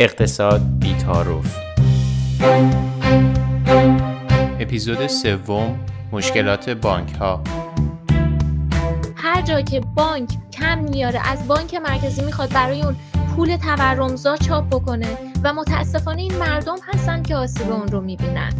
اقتصاد بیتاروف اپیزود سوم مشکلات بانک ها هر جا که بانک کم میاره از بانک مرکزی می‌خواد برای اون پول تورمزا چاپ بکنه و متاسفانه این مردم هستن که آسیب اون رو می‌بینن.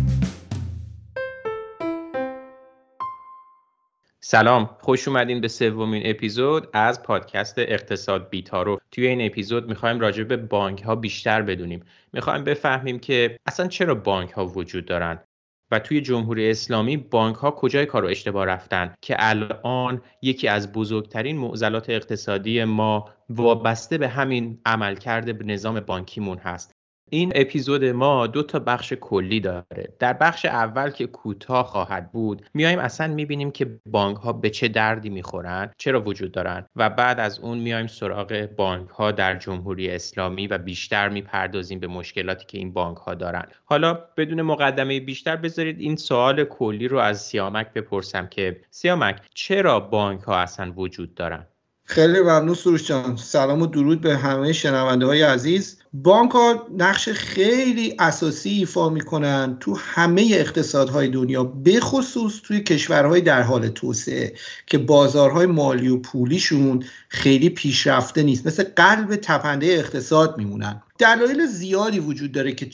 سلام خوش اومدین به سومین اپیزود از پادکست اقتصاد بیتارو توی این اپیزود می‌خوایم راجع به بانک ها بیشتر بدونیم. می‌خوایم بفهمیم که اصلا چرا بانک ها وجود دارن و توی جمهوری اسلامی بانک ها کجای کار رو اشتباه رفتن که الان یکی از بزرگترین معضلات اقتصادی ما وابسته به همین عملکرد نظام بانکیمون هست. این اپیزود ما دو تا بخش کلی داره. در بخش اول که کوتاه خواهد بود میایم اصلا می‌بینیم که بانک ها به چه دردی می‌خورن چرا وجود دارن و بعد از اون میایم سراغ بانک ها در جمهوری اسلامی و بیشتر می‌پردازیم به مشکلاتی که این بانک ها دارن. حالا بدون مقدمه بیشتر بذارید این سوال کلی رو از سیامک بپرسم که سیامک چرا بانک ها اصلا وجود دارن؟ خیلی ممنون سروش جان. سلام و درود به همه شنونده های عزیز. بانک ها نقش خیلی اساسی ایفا می‌کنن تو همه اقتصادهای دنیا بخصوص توی کشورهای در حال توسعه که بازارهای مالی و پولیشون خیلی پیشرفته نیست. مثل قلب تپنده اقتصاد میمونن. دلایل زیادی وجود داره که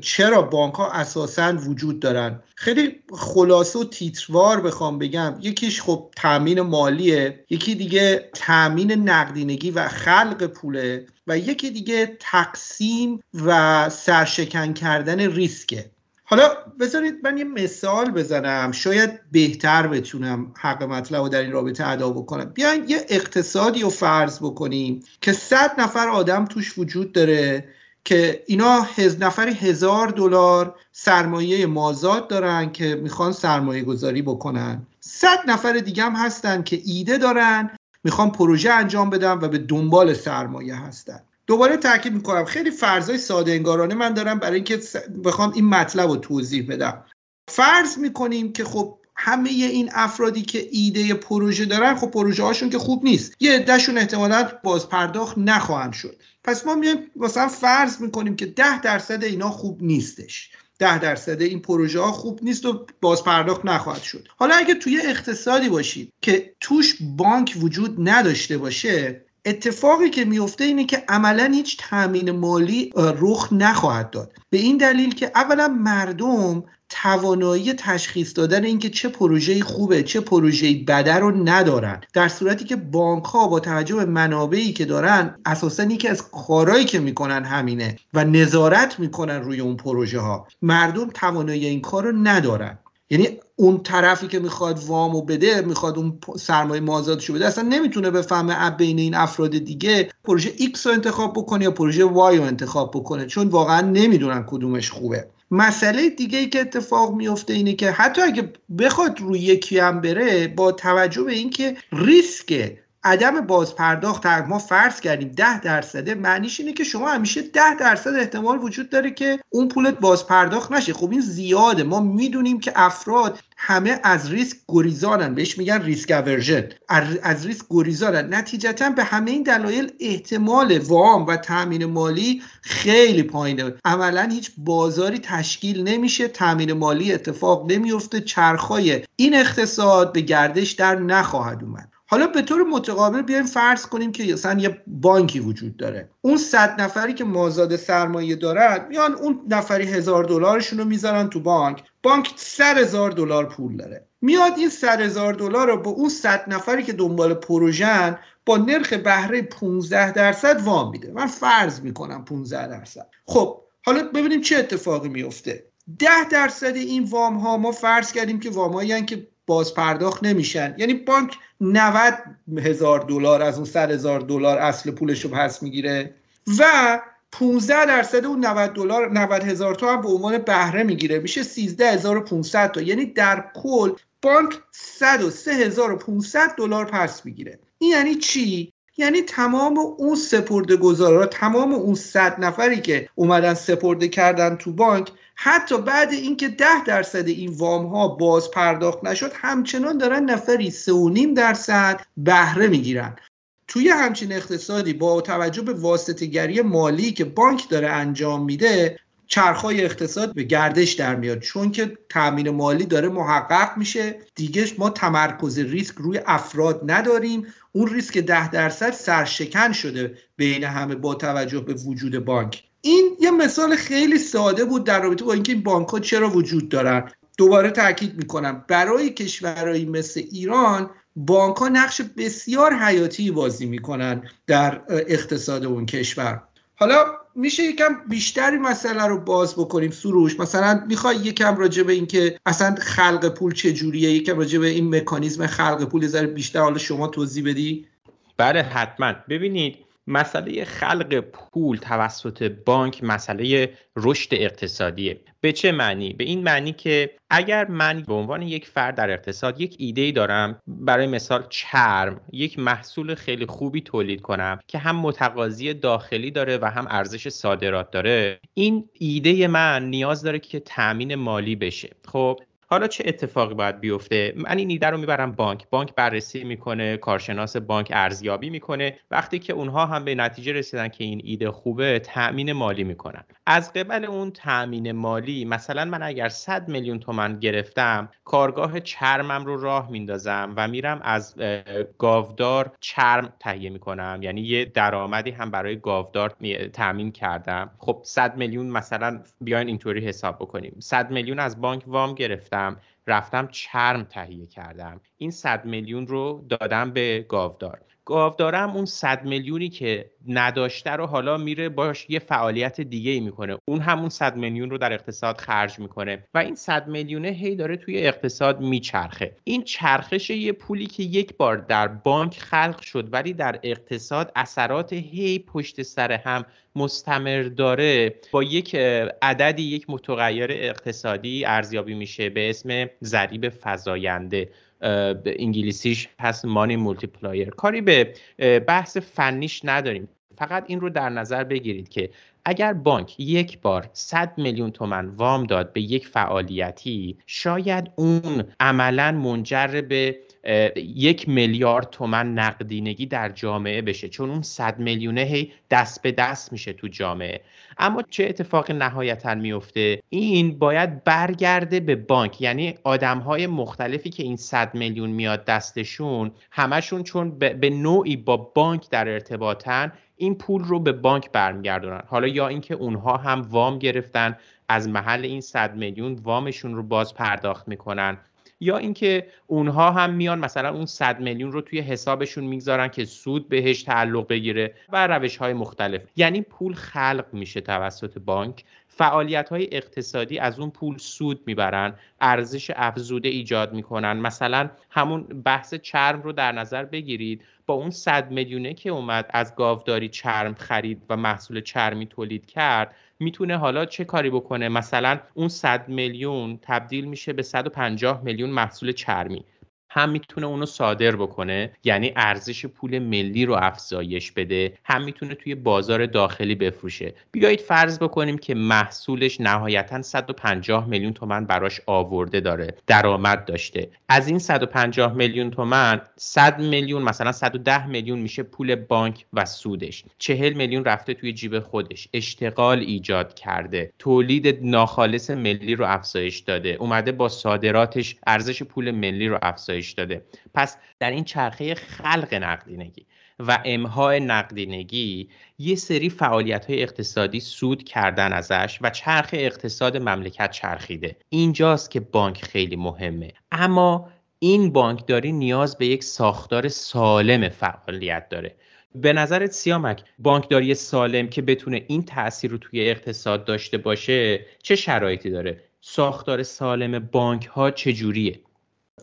چرا بانک ها اساسا وجود دارن. خیلی خلاصه و تیتروار بخوام بگم. یکیش خب تامین مالیه یکی دیگه تامین نقدینگی و خلق پوله و یکی دیگه تقسیم و سرشکن کردن ریسکه. حالا بذارید من یه مثال بزنم. شاید بهتر بتونم حق مطلب رو در این رابطه ادا بکنم. بیاین یه اقتصادی رو فرض بکنیم که صد نفر آدم توش وجود داره که اینا هز نفری هزار دلار سرمایه مازاد دارن که می‌خوان سرمایه گذاری بکنن. صد نفر دیگه هم هستن که ایده دارن می‌خوان پروژه انجام بدن و به دنبال سرمایه هستن. دوباره تاکید می‌کنم. خیلی فرضای ساده انگارانه من دارم برای اینکه بخوام این مطلب رو توضیح بدم. فرض می‌کنیم که خب همه این افرادی که ایده پروژه دارن خب پروژه هاشون که خوب نیست. یه عدهشون احتمالا باز پرداخت نخواهند شد. پس ما میایم مثلا فرض می‌کنیم که ده درصد اینا خوب نیستش. ده درصد این پروژه ها خوب نیست و باز پرداخت نخواهد شد. حالا اگه توی اقتصادی باشید که توش بانک وجود نداشته باشه اتفاقی که میفته اینه که عملا هیچ تامین مالی رخ نخواهد داد. به این دلیل که اولا مردم توانایی تشخیص دادن اینکه چه پروژه خوبه چه پروژه بده رو ندارن. در صورتی که بانک ها با توجه به منابعی که دارن اساسا یکی از کارهایی که می‌کنن همینه و نظارت می‌کنن روی اون پروژه ها مردم توانایی این کار رو ندارن. یعنی اون طرفی که می‌خواد وامو بده می‌خواد اون سرمایه مازادشو بده اصلا نمی‌تونه بفهمه بین این افراد دیگه پروژه X رو انتخاب بکنه یا پروژه Y رو انتخاب بکنه چون واقعا نمی‌دونن کدومش خوبه. مسئله دیگه ای که اتفاق میفته اینه که حتی اگه بخواد روی یکی هم بره با توجه به اینکه ریسک عدم بازپرداخت ما فرض کردیم ده درصده معنیش اینه که شما همیشه ده درصد احتمال وجود داره که اون پولت بازپرداخت نشه. خب این زیاده. ما می‌دونیم که افراد همه از ریسک گریزانن. بهش میگن risk aversion. از ریسک گریزانن. نتیجتا به همه این دلایل احتمال وام و تامین مالی خیلی پایینه. عملا هیچ بازاری تشکیل نمیشه. تامین مالی اتفاق نمیفته چرخای این اقتصاد به گردش در نخواهد اومد. حالا به طور متقابل بیایم فرض کنیم که مثلا یه بانکی وجود داره. اون صد نفری که مازاد سرمایه دارن میان اون نفری هزار دلارشون رو می‌ذارن تو بانک. بانک سر هزار دلار پول داره. میاد این سر هزار دلار رو با اون صد نفری که دنبال پروژن با نرخ بهره 15 درصد وام میده. من فرض می‌کنم 15 درصد. خب حالا ببینیم چه اتفاقی میفته ده درصد این وام ها ما فرض کردیم که وام که باز پرداخت نمیشن. یعنی بانک 90 هزار دلار از اون 100 هزار دلار اصل پولش رو پس می‌گیره و 15 درصد اون 90 دلار 90 هزار تا هم به عنوان بهره می‌گیره. میشه 13500 تا. یعنی در کل بانک 103500 دلار پس می‌گیره. این یعنی چی؟ یعنی تمام اون سپرده گذارا تمام اون صد نفری که اومدن سپرده کردن تو بانک حتی بعد اینکه ده درصد این وام ها باز پرداخت نشد همچنان دارن نفری سه و نیم درصد بهره می‌گیرن. توی همچین اقتصادی با توجه به واسطگری مالی که بانک داره انجام میده چرخهای اقتصاد به گردش در میاد. چون که تامین مالی داره محقق میشه دیگه ما تمرکز ریسک روی افراد نداریم. اون ریسک ده درصد سرشکن شده بین همه با توجه به وجود بانک. این یه مثال خیلی ساده بود در رابطه با اینکه این بانک ها چرا وجود دارن. دوباره تاکید می‌کنم. برای کشورهایی مثل ایران بانک ها نقش بسیار حیاتی بازی می‌کنن در اقتصاد اون کشور. حالا میشه یکم بیشتری مسئله رو باز بکنیم سروش. مثلا می‌خوای یکم راجع به اینکه اصلا خلق پول چجوریه یکم راجع به این مکانیزم خلق پول ذره بیشتر حالا شما توضیح بدی؟ بله حتما. ببینید مسئله خلق پول توسط بانک مسئله رشد اقتصادیه. به چه معنی؟ به این معنی که اگر من به عنوان یک فرد در اقتصاد یک ایده دارم برای مثال چرم یک محصول خیلی خوبی تولید کنم که هم متقاضی داخلی داره و هم ارزش صادرات داره این ایده من نیاز داره که تامین مالی بشه. خب حالا چه اتفاقی باید بیفته؟ من این ایده رو می‌برم بانک. بانک بررسی می‌کنه کارشناس بانک ارزیابی می‌کنه. وقتی که اونها هم به نتیجه رسیدن که این ایده خوبه تأمین مالی می‌کنن. از قبل اون تأمین مالی مثلا من اگر 100 میلیون تومن گرفتم کارگاه چرمم رو راه میندازم و میرم از گاودار چرم تهیه می‌کنم. یعنی یه درآمدی هم برای گاودار تامین کردم. خب 100 میلیون مثلا بیاین اینطوری حساب بکنیم. 100 میلیون از بانک وام گرفتم. رفتم چرم تهیه کردم. این صد میلیون رو دادم به گاودار. گاودارم اون صد میلیونی که نداشته رو حالا میره باش یه فعالیت دیگه ای می‌کنه. اون همون صد میلیون رو در اقتصاد خرج می‌کنه و این صد میلیونه هی داره توی اقتصاد میچرخه. این چرخش یه پولی که یک بار در بانک خلق شد ولی در اقتصاد اثرات هی پشت سر هم مستمر داره. با یک عددی یک متغیر اقتصادی ارزیابی میشه به اسم ضریب فزاینده. انگلیسیش هست money multiplier کاری به بحث فنیش نداریم. فقط این رو در نظر بگیرید که اگر بانک یک بار 100 میلیون تومن وام داد به یک فعالیتی شاید اون عملا منجر به یک میلیارد تومن نقدینگی در جامعه بشه. چون اون صد میلیونه هی دست به دست میشه تو جامعه. اما چه اتفاق نهایتا میفته؟ این باید برگرده به بانک. یعنی آدم های مختلفی که این صد میلیون میاد دستشون همشون چون به نوعی با بانک در ارتباطن این پول رو به بانک برمیگردونن. حالا یا اینکه اونها هم وام گرفتن از محل این صد میلیون وامشون رو باز پرداخت می‌کنن. یا اینکه اونها هم میان مثلا اون 100 میلیون رو توی حسابشون می‌گذارن که سود بهش تعلق بگیره و روش های مختلف. یعنی پول خلق میشه توسط بانک. فعالیت های اقتصادی از اون پول سود می‌برن ارزش افزوده ایجاد می‌کنن. مثلا همون بحث چرم رو در نظر بگیرید. با اون صد میلیونه که اومد از گاوداری چرم خرید و محصول چرمی تولید کرد می‌تونه حالا چه کاری بکنه؟ مثلا اون 100 میلیون تبدیل میشه به 150 میلیون محصول چرمی. هم می‌تونه اونو صادر بکنه یعنی ارزش پول ملی رو افزایش بده هم می‌تونه توی بازار داخلی بفروشه. بیایید فرض بکنیم که محصولش نهایتا 150 میلیون تومن براش آورده داره درآمد داشته. از این 150 میلیون تومن 100 میلیون مثلا 110 میلیون میشه پول بانک و سودش. 40 میلیون رفته توی جیب خودش. اشتغال ایجاد کرده. تولید ناخالص ملی رو افزایش داده. اومده با صادراتش ارزش پول ملی رو افزایش داده. پس در این چرخه خلق نقدینگی و امهای نقدینگی یه سری فعالیت های اقتصادی سود کردن ازش و چرخ اقتصاد مملکت چرخیده. اینجاست که بانک خیلی مهمه. اما این بانکداری نیاز به یک ساختار سالم فعالیت داره. به نظرت سیامک بانکداری سالم که بتونه این تاثیر رو توی اقتصاد داشته باشه چه شرایطی داره؟ ساختار سالم بانک ها چجوریه؟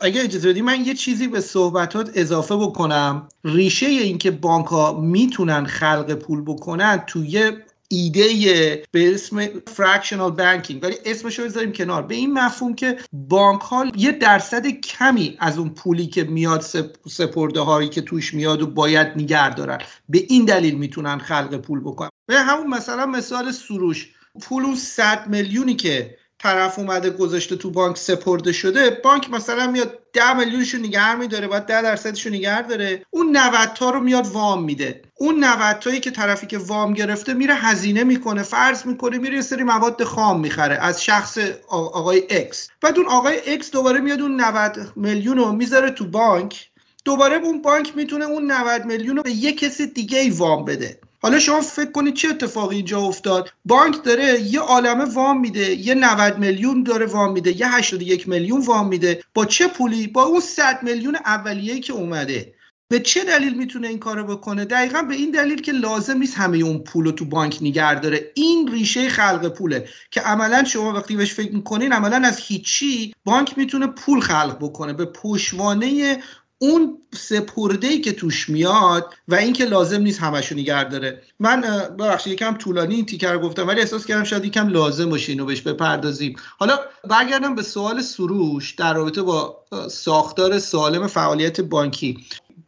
اگه اجازه بدی من یه چیزی به صحبتات اضافه بکنم. ریشه این که بانک ها می‌تونن خلق پول بکنن توی ایده به اسم فرکشنال بانکینگ ولی اسمش رو بذاریم کنار. به این مفهوم که بانک ها یه درصد کمی از اون پولی که میاد سپرده هایی که توش میاد و باید نگه دارن به این دلیل می‌تونن خلق پول بکنن. به همون مثلا مثال سروش. پول اون 100 میلیونی که طرف اومده گذاشته تو بانک سپرده شده بانک مثلا میاد ده میلیونش رو نگه میداره باید ده درصدش رو نگه داره. اون 90 تا رو میاد وام میده. اون 90 تایی که طرفی که وام گرفته میره هزینه می‌کنه فرض می‌کنه میره سری مواد خام می‌خره از شخص آقای اکس بعد اون آقای اکس دوباره میاد اون 90 میلیون رو می‌ذاره تو بانک. دوباره اون بانک می‌تونه اون 90 میلیون رو به یه کسی دیگه ای وام بده. حالا شما فکر کنید چه اتفاقی اینجا افتاد؟ بانک داره یه عالمه وام میده یه 90 میلیون داره وام میده یه 81 میلیون وام میده. با چه پولی؟ با اون 100 میلیون اولیه‌ای که اومده. به چه دلیل می‌تونه این کارو بکنه؟ دقیقا به این دلیل که لازم نیست همه اون پول رو تو بانک نگه داره. این ریشه خلق پوله که عملا شما وقتی بهش فکر می‌کنین عملا از هیچی بانک می‌تونه پول خلق بکنه. به پشوانه اون سپرده ای که توش میاد و اینکه لازم نیست همشو نگه داره من ببخشید یکم طولانی این تیکر گفتم ولی احساس کردم شاید یکم لازم باشه اینو بهش بپردازیم. حالا برگردم به سوال سروش در رابطه با ساختار سالم فعالیت بانکی.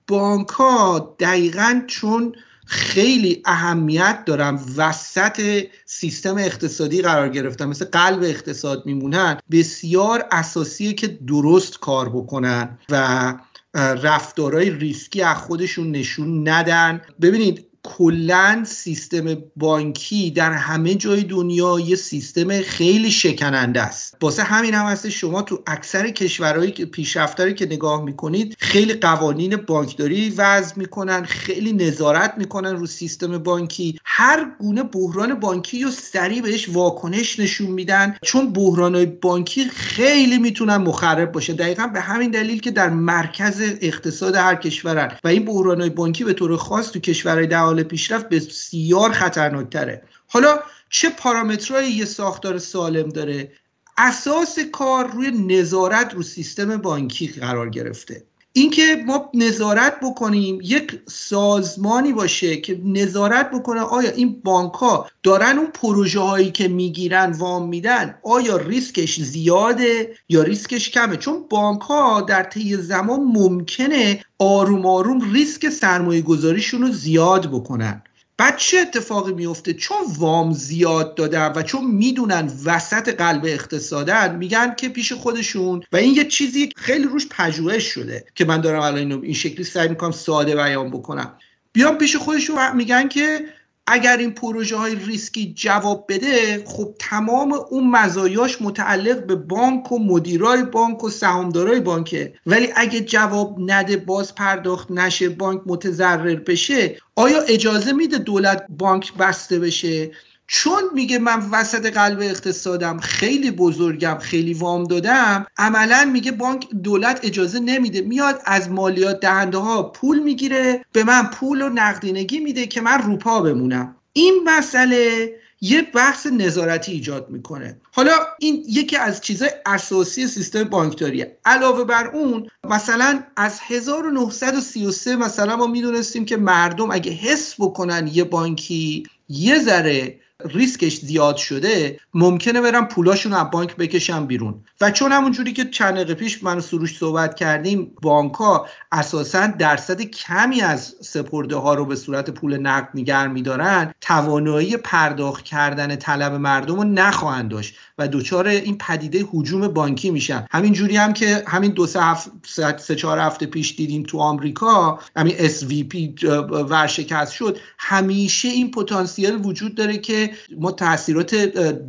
بانک ها دقیقا چون خیلی اهمیت دارن وسط سیستم اقتصادی قرار گرفتن مثل قلب اقتصاد میمونن بسیار اساسیه که درست کار بکنن و رفتارهای ریسکی از خودشون نشون ندن. ببینید کلا سیستم بانکی در همه جای دنیا یه سیستم خیلی شکننده است. واسه همین هم هست شما تو اکثر کشورهایی که پیشرفتاری که نگاه می‌کنید خیلی قوانین بانکداری وضع می‌کنن خیلی نظارت می‌کنن رو سیستم بانکی. هر گونه بحران بانکی رو سریع بهش واکنش نشون میدن. چون بحرانهای بانکی خیلی می‌تونن مخرب باشه. دقیقا به همین دلیل که در مرکز اقتصاد هر کشورن. و این بحرانهای بانکی به طور خاص تو کشورهای پیشرفت بسیار خطرناکتره. حالا چه پارامترهایی یه ساختار سالم داره؟ اساس کار روی نظارت رو سیستم بانکی قرار گرفته. اینکه ما نظارت بکنیم یک سازمانی باشه که نظارت بکنه آیا این بانک ها دارن اون پروژه هایی که می‌گیرن وام میدن آیا ریسکش زیاده یا ریسکش کمه؟ چون بانک ها در طی زمان ممکنه آروم آروم ریسک سرمایه گذاریشون رو زیاد بکنن. بعد چه اتفاقی میفته؟ چون وام زیاد دادن و چون می‌دونن وسط قلب اقتصادن میگن که پیش خودشون. و این یه چیزی خیلی روش پژوهش شده که من دارم الان این شکلی سعی می‌کنم ساده بیان بکنم. بیان پیش خودشون میگن که اگر این پروژه های ریسکی جواب بده خب تمام اون مزایاش متعلق به بانک و مدیرای بانک و سهامدارای بانکه ولی اگه جواب نده باز پرداخت نشه بانک متضرر بشه آیا اجازه میده دولت بانک بسته بشه؟ چون میگه من وسط قلب اقتصادم خیلی بزرگم خیلی وام دادم عملا میگه بانک دولت اجازه نمیده. میاد از مالیات دهنده ها پول می‌گیره به من پول و نقدینگی میده که من روپا بمونم. این مسئله یه بحث نظارتی ایجاد می‌کنه. حالا این یکی از چیزهای اساسی سیستم بانکداریه علاوه بر اون مثلا از 1933 مثلا ما می‌دونستیم که مردم اگه حس بکنن یه بانکی یه ذره ریسکش زیاد شده ممکنه برن پولاشون از بانک بکشن بیرون. و چون همون جوری که چند دقیقه پیش من سروش صحبت کردیم بانک ها اساسا درصد کمی از سپرده ها رو به صورت پول نقد نگر میدارن توانایی پرداخت کردن طلب مردم رو نخواهند داشت و دچار این پدیده حجوم بانکی میشن. همین جوری هم که همین دو سه, هفت سه چهار هفته پیش دیدیم تو آمریکا همین SVP ورشکست شد همیشه این پتانسیل وجود داره که ما تاثیرات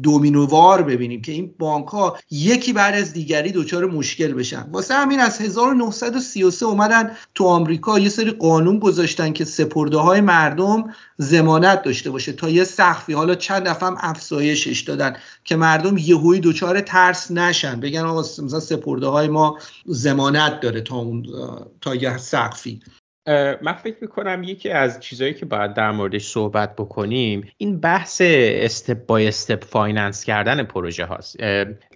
دومینووار ببینیم که این بانک ها یکی بعد از دیگری دچار مشکل بشن. واسه همین از 1933 اومدن تو آمریکا یه سری قانون گذاشتن که سپرده های مردم زمانت داشته باشه تا یه سخفی. حالا چند دفعه افزایشش دادن که مردم یهویی دچار ترس نشن. بگن آقا مثلا سپرده های ما ضمانت داره تا اون تا یه سقفی من فکر می‌کنم یکی از چیزهایی که باید در موردش صحبت بکنیم این بحث step by step finance کردن پروژه هاست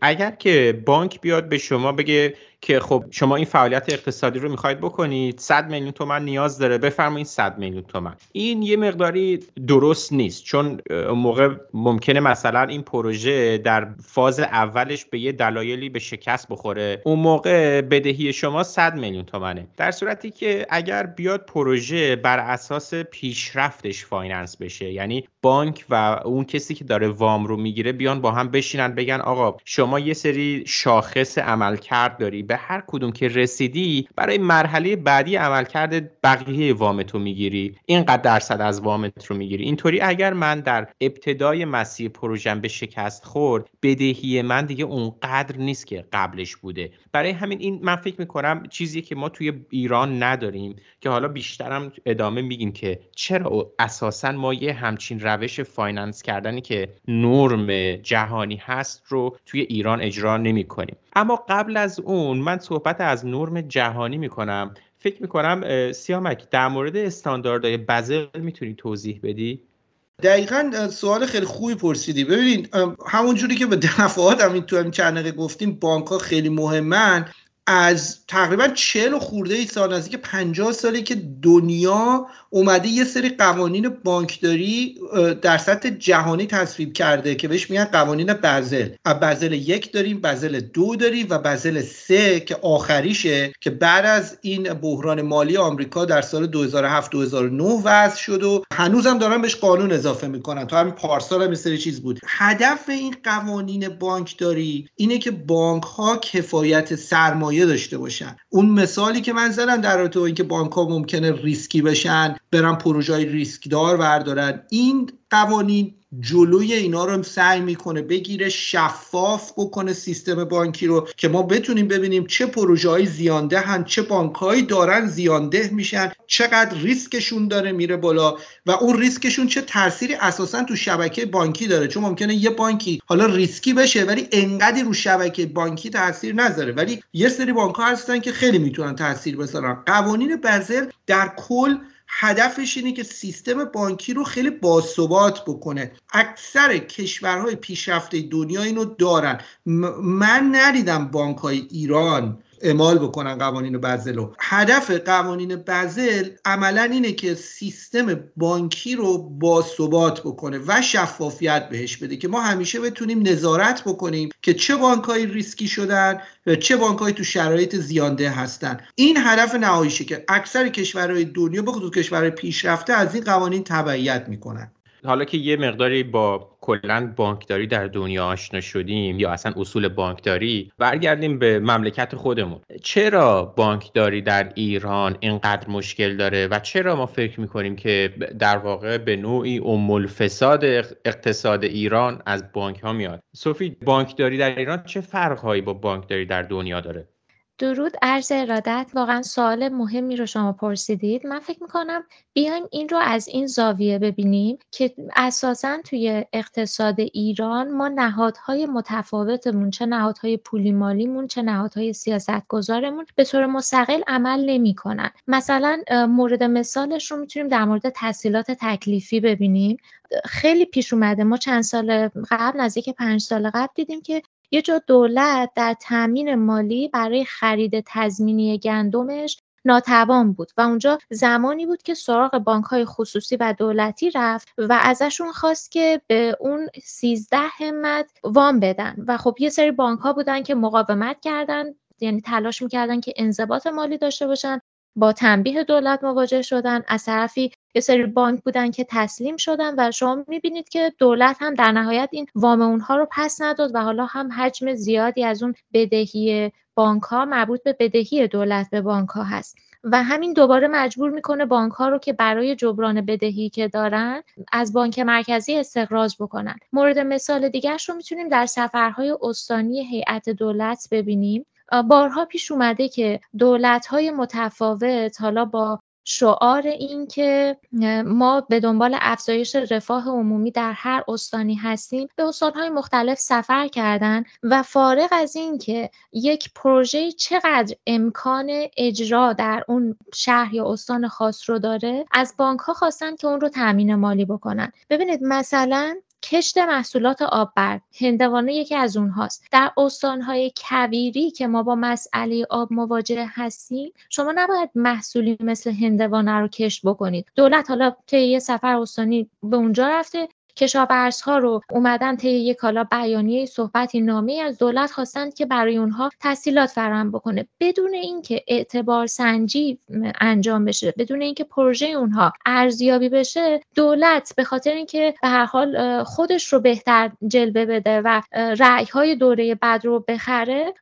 اگر که بانک بیاد به شما بگه که خب شما این فعالیت اقتصادی رو می‌خواید بکنید 100 میلیون تومن نیاز داره بفرمایید 100 میلیون تومن این یه مقداری درست نیست چون موقع ممکنه مثلا این پروژه در فاز اولش به یه دلایلی به شکست بخوره اون موقع بدهی شما 100 میلیون تومنه. در صورتی که اگر بیاد پروژه بر اساس پیشرفتش finance بشه یعنی بانک و اون کسی که داره وام رو می‌گیره بیان با هم بشینن بگن آقا شما یه سری شاخص عملکرد داری به هر کدوم که رسیدی برای مرحله بعدی عملکرد بقیه وامت رو می‌گیری. اینقدر درصد از وامت رو می‌گیری. اینطوری اگر من در ابتدای مسیر پروژم به شکست خورد بدهی من دیگه اونقدر نیست که قبلش بوده. برای همین این من فکر می‌کنم چیزی که ما توی ایران نداریم که حالا بیشترم ادامه میگیم که چرا اساسا ما یه همچین روش finance کردنی که نرم جهانی هست رو توی ایران اجرا نمی کنیم اما قبل از اون من صحبت از نرم جهانی می‌کنم. فکر می‌کنم سیامک در مورد استانداردهای بزل می‌تونی توضیح بدی؟ دقیقا سوال خیلی خوبی پرسیدی. ببینید همون جوری که به دفعات هم تو این چند گفتیم بانک ها خیلی مهمن. از تقریبا چهل و خورده ای سال نزدیک 50 سالی که دنیا اومده یه سری قوانین بانکداری در سطح جهانی تصویب کرده که بهش میگن قوانین بزل. بزل یک داریم بزل دو داریم و بزل سه که آخریشه که بعد از این بحران مالی آمریکا در سال 2007 2009 وضع شد و هنوزم دارن بهش قانون اضافه می‌کنن. تا همین پارسال هم سری چیز بود. هدف این قوانین بانکداری اینه که بانک ها کفایت سرمایه داشته باشن. اون مثالی که من زدم در رابطه با اینکه بانک ها ممکنه ریسکی بشن برن پروژه های ریسکدار بردارن این قوانین جلوی اینا رو سعی می‌کنه بگیره شفاف بکنه سیستم بانکی رو که ما بتونیم ببینیم چه پروژه های زیانده هن چه بانک دارن زیانده میشن چقدر ریسکشون داره میره بالا و اون ریسکشون چه تأثیری اساسا تو شبکه بانکی داره. چون ممکنه یه بانکی حالا ریسکی بشه ولی انقدری رو شبکه بانکی تاثیر نذاره. ولی یه سری بانک ها هستن که خیلی می‌تونن تاثیر بذارن. قوانین بزل در کل هدفش اینه که سیستم بانکی رو خیلی باثبات بکنه. اکثر کشورهای پیشرفته دنیا اینو دارن. من ندیدم بانک های ایران اعمال بکنن قوانین بزل رو. هدف قوانین بزل عملا اینه که سیستم بانکی رو باثبات بکنه و شفافیت بهش بده که ما همیشه بتونیم نظارت بکنیم که چه بانکهایی ریسکی شدن و چه بانکهایی تو شرایط زیانده هستن. این هدف نهاییشه که اکثر کشورهای دنیا بخصوص کشورهای پیشرفته از این قوانین تبعیت می‌کنن. حالا که یه مقداری با کلا بانکداری در دنیا آشنا شدیم یا اصلا اصول بانکداری برگردیم به مملکت خودمون. چرا بانکداری در ایران اینقدر مشکل داره و چرا ما فکر می‌کنیم که در واقع به نوعی ام فساد اقتصاد ایران از بانک ها میاد؟ صوفی بانکداری در ایران چه فرقهایی با بانکداری در دنیا داره؟ درود عرض ارادت. واقعا سوال مهمی رو شما پرسیدید. من فکر می‌کنم بیایم این رو از این زاویه ببینیم که اساسا توی اقتصاد ایران ما نهادهای متفاوتمون چه نهادهای پولی مالیمون چه نهادهای سیاست گذارمون به طور مستقل عمل نمی‌کنن. مثلا مورد مثالش رو می‌تونیم در مورد تحصیلات تکلیفی ببینیم. خیلی پیش اومده. ما چند سال قبل نزدیک پنج سال قبل دیدیم که یه جا دولت در تامین مالی برای خرید تضمینی گندمش ناتوان بود و اونجا زمانی بود که سراغ بانک های خصوصی و دولتی رفت و ازشون خواست که به اون 13 همت وام بدن. و خب یه سری بانک ها بودن که مقاومت کردن یعنی تلاش می‌کردن که انضباط مالی داشته باشن با تنبیه دولت مواجه شدن. از طرفی یه سری بانک بودن که تسلیم شدن و شما می‌بینید که دولت هم در نهایت این وام اونها رو پس نداد و حالا هم حجم زیادی از اون بدهی بانک ها مربوط به بدهی دولت به بانک ها هست. و همین دوباره مجبور می‌کنه بانک ها رو که برای جبران بدهی که دارن از بانک مرکزی استقراض بکنن. مورد مثال دیگرش رو می‌تونیم در سفرهای استانی هیئت دولت ببینیم. بارها پیش اومده که های متفاوت حالا با شعار این که ما به دنبال افزایش رفاه عمومی در هر استانی هستیم به استانهای مختلف سفر کردن و فارغ از این که یک پروژه چقدر امکان اجرا در اون شهر یا استان خاص رو داره از بانک ها خواستن که اون رو تامین مالی بکنن. ببینید مثلا کشت محصولات آببر هندوانه یکی از اونهاست. در استانهای کویری که ما با مسئله آب مواجه هستیم شما نباید محصولی مثل هندوانه رو کشت بکنید. دولت حالا طی یه سفر استانی به اونجا رفته کشاورزها رو اومدن طی یک کالا بیانیه صحبتی نامه از دولت خواستند که برای اونها تحصیلات فراهم بکنه. بدون اینکه اعتبار سنجی انجام بشه بدون اینکه پروژه اونها ارزیابی بشه دولت به خاطر اینکه به هر حال خودش رو بهتر جلوه بده و رأی های دوره بعد رو بخره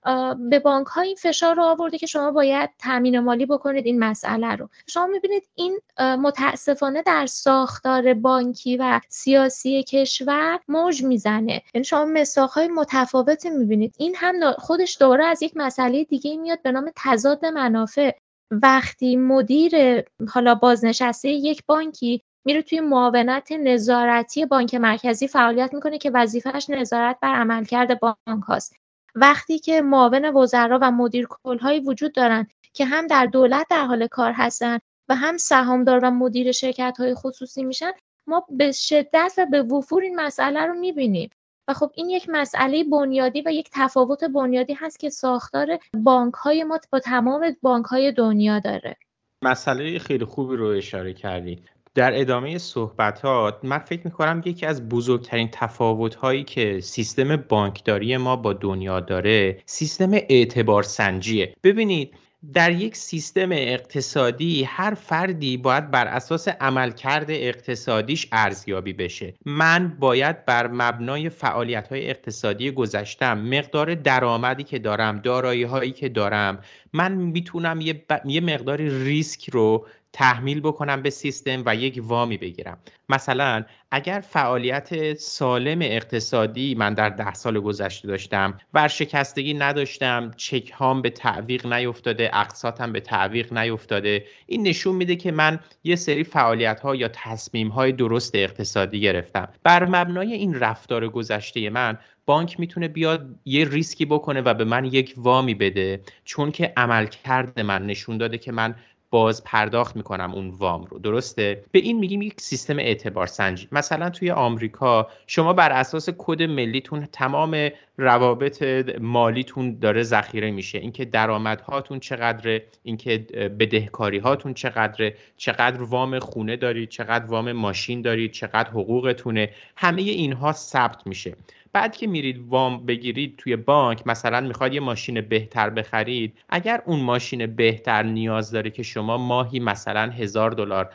به بانک ها این فشار رو آورده که شما باید تامین مالی بکنید این مسئله رو. شما می‌بینید این متاسفانه در ساختار بانکی و سیاسی سیاسی کشور موج می‌زنه. یعنی شما مساقهای متفاوتی می‌بینید. این هم خودش دوره از یک مسئله دیگه میاد به نام تضاد منافع. وقتی مدیر حالا بازنشسته یک بانکی میره توی معاونت نظارتی بانک مرکزی فعالیت می‌کنه که وظیفهش نظارت بر عملکرد بانک هاست. وقتی که معاون وزرا و مدیر کلهایی وجود دارن که هم در دولت در حال کار هستن و هم سهامدار و مدیر شرکت های خصوصی میشن ما به شدت و به وفور این مسئله رو می‌بینیم. و خب این یک مسئله بنیادی و یک تفاوت بنیادی هست که ساختار بانک های ما با تمام بانک های دنیا داره. مسئله خیلی خوبی رو اشاره کردید در ادامه صحبتات من فکر می‌کنم یکی از بزرگترین تفاوت هایی که سیستم بانکداری ما با دنیا داره سیستم اعتبار سنجیه. ببینید در یک سیستم اقتصادی هر فردی باید بر اساس عملکرد اقتصادیش ارزیابی بشه. من باید بر مبنای فعالیت های اقتصادی گذشتم مقدار درآمدی که دارم دارایی هایی که دارم من می‌تونم یه, یه مقداری ریسک رو تحمیل بکنم به سیستم و یک وامی بگیرم. مثلا اگر فعالیت سالم اقتصادی من در ده سال گذشته داشتم ورشکستگی نداشتم چک هام به تعویق نیفتاده اقساطم به تعویق نیفتاده این نشون میده که من یه سری فعالیت ها یا تصمیم های درست اقتصادی گرفتم. بر مبنای این رفتار گذشته من بانک می‌تونه بیاد یه ریسکی بکنه و به من یک وامی بده چون که عملکرد من نشون داده که من باز پرداخت می‌کنم اون وام رو. درسته؟ به این میگیم یک سیستم اعتبار سنجی. مثلا توی آمریکا شما بر اساس کد ملیتون تمام روابط مالیتون داره ذخیره میشه. اینکه درآمدهاتون چقدره اینکه بدهکاری هاتون چقدره چقدر وام خونه دارید چقدر وام ماشین دارید چقدر حقوقتونه. همه اینها ثبت میشه. بعد که میرید وام بگیرید توی بانک مثلا می‌خواد یه ماشین بهتر بخرید اگر اون ماشین بهتر نیاز داره که شما ماهی مثلا هزار دلار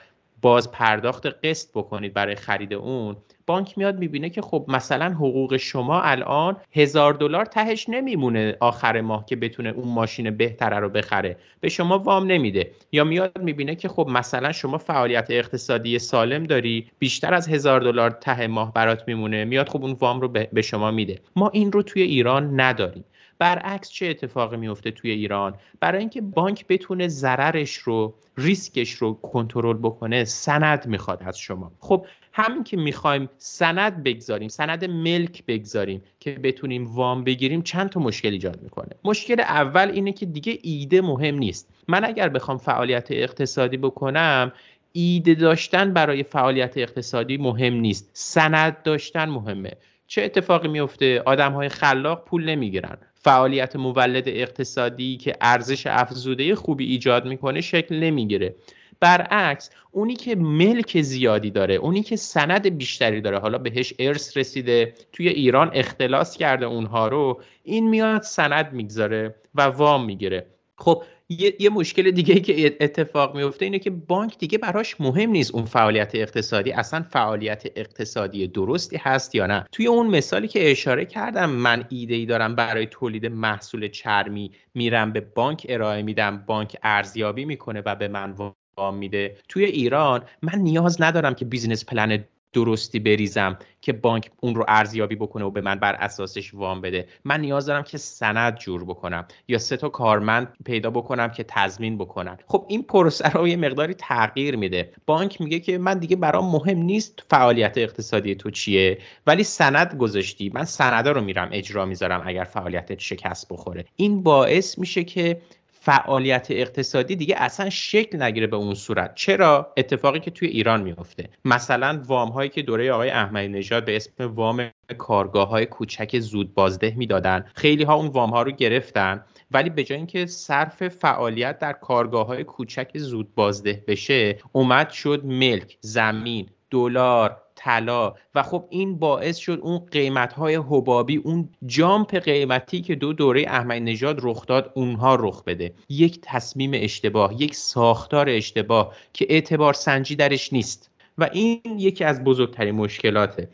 باز پرداخت قسط بکنید برای خرید اون بانک میاد می‌بینه که خب مثلا حقوق شما الان هزار دلار تهش نمیمونه آخر ماه که بتونه اون ماشین بهتره رو بخره. به شما وام نمیده. یا میاد می‌بینه که خب مثلا شما فعالیت اقتصادی سالم داری بیشتر از هزار دلار ته ماه برات میمونه. میاد خب اون وام رو به شما میده. ما این رو توی ایران نداریم. برعکس چه اتفاقی میفته توی ایران؟ برای اینکه بانک بتونه ضررش رو ریسکش رو کنترل بکنه سند می‌خواد از شما. خب همین که می‌خوایم سند بگذاریم سند ملک بگذاریم که بتونیم وام بگیریم چند تا مشکل ایجاد می‌کنه. مشکل اول اینه که دیگه ایده مهم نیست. من اگر بخوام فعالیت اقتصادی بکنم ایده داشتن برای فعالیت اقتصادی مهم نیست. سند داشتن مهمه. چه اتفاقی میفته آدم های خلاق پول نمی‌گیرن. فعالیت مولد اقتصادی که ارزش افزوده خوبی ایجاد می‌کنه شکل نمی‌گیره. برعکس اونی که ملک زیادی داره اونی که سند بیشتری داره حالا بهش ارث رسیده توی ایران اختلاس کرده اونها رو این میاد سند می‌گذاره و وام می‌گیره. خب یه, یه مشکل دیگه ای که اتفاق میفته اینه که بانک دیگه براش مهم نیست اون فعالیت اقتصادی اصلا فعالیت اقتصادی درستی هست یا نه. توی اون مثالی که اشاره کردم من ایده ای دارم برای تولید محصول چرمی میرم به بانک ارائه میدم بانک ارزیابی می‌کنه و به من وام میده. توی ایران من نیاز ندارم که business plan درستی بریزم که بانک اون رو ارزیابی بکنه و به من بر اساسش وام بده. من نیاز دارم که سند جور بکنم یا سه تا کارمند پیدا بکنم که تضمین بکنن. خب این پروسه رو یه مقداری تغییر میده. بانک میگه که من دیگه برام مهم نیست فعالیت اقتصادی تو چیه ولی سند گذاشتی. من سنده رو میرم اجرا می‌ذارم اگر فعالیتت شکست بخوره. این باعث میشه که فعالیت اقتصادی دیگه اصلا شکل نگیره به اون صورت. چرا؟ اتفاقی که توی ایران میفته. مثلا وام هایی که دوره آقای احمدی نژاد به اسم وام کارگاه های کوچک زود بازده می‌دادن خیلی ها اون وام ها رو گرفتن ولی به جای اینکه صرف فعالیت در کارگاه های کوچک زود بازده بشه اومد شد ملک زمین دلار طلا. و خب این باعث شد اون قیمت های حبابی اون جامپ قیمتی که دو دوره احمدی نژاد رخ داد اونها رخ بده. یک تصمیم اشتباه یک ساختار اشتباه که اعتبار سنجی درش نیست. و این یکی از بزرگترین مشکلاته.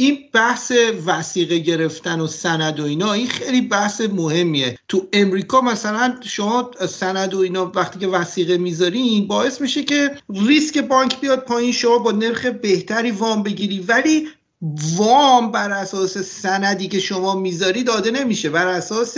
این بحث وسیقه گرفتن و سند و اینا این خیلی بحث مهمیه. تو امریکا مثلا شما سند و اینا وقتی که وسیقه می‌ذارین باعث میشه که ریسک بانک بیاد پایین شما با نرخ بهتری وام بگیری. ولی وام بر اساس سندی که شما می‌ذاری داده نمیشه. بر اساس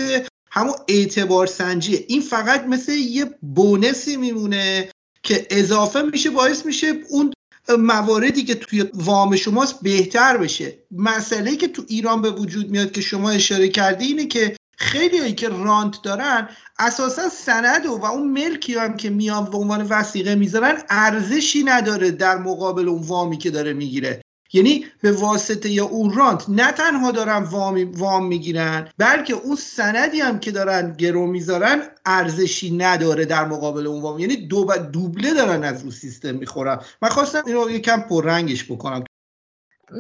همون اعتبار سنجیه. این فقط مثل یه بونسی میمونه که اضافه میشه باعث میشه اون مواردی که توی وام شماست بهتر بشه. مسئله که تو ایران به وجود میاد که شما اشاره کردی اینه که خیلی هایی که رانت دارن اساسا سند و, و اون ملکی هم که میان به عنوان وسیقه می‌ذارن ارزشی نداره در مقابل اون وامی که داره می‌گیره. یعنی به واسطه یا اون رانت نه تنها دارن وام, وام می‌گیرن بلکه اون سندی هم که دارن گرو می‌ذارن ارزشی نداره در مقابل اون وام. یعنی دو دوبله دارن از اون سیستم می‌خورن. من خواستم اینو یکم پررنگش بکنم.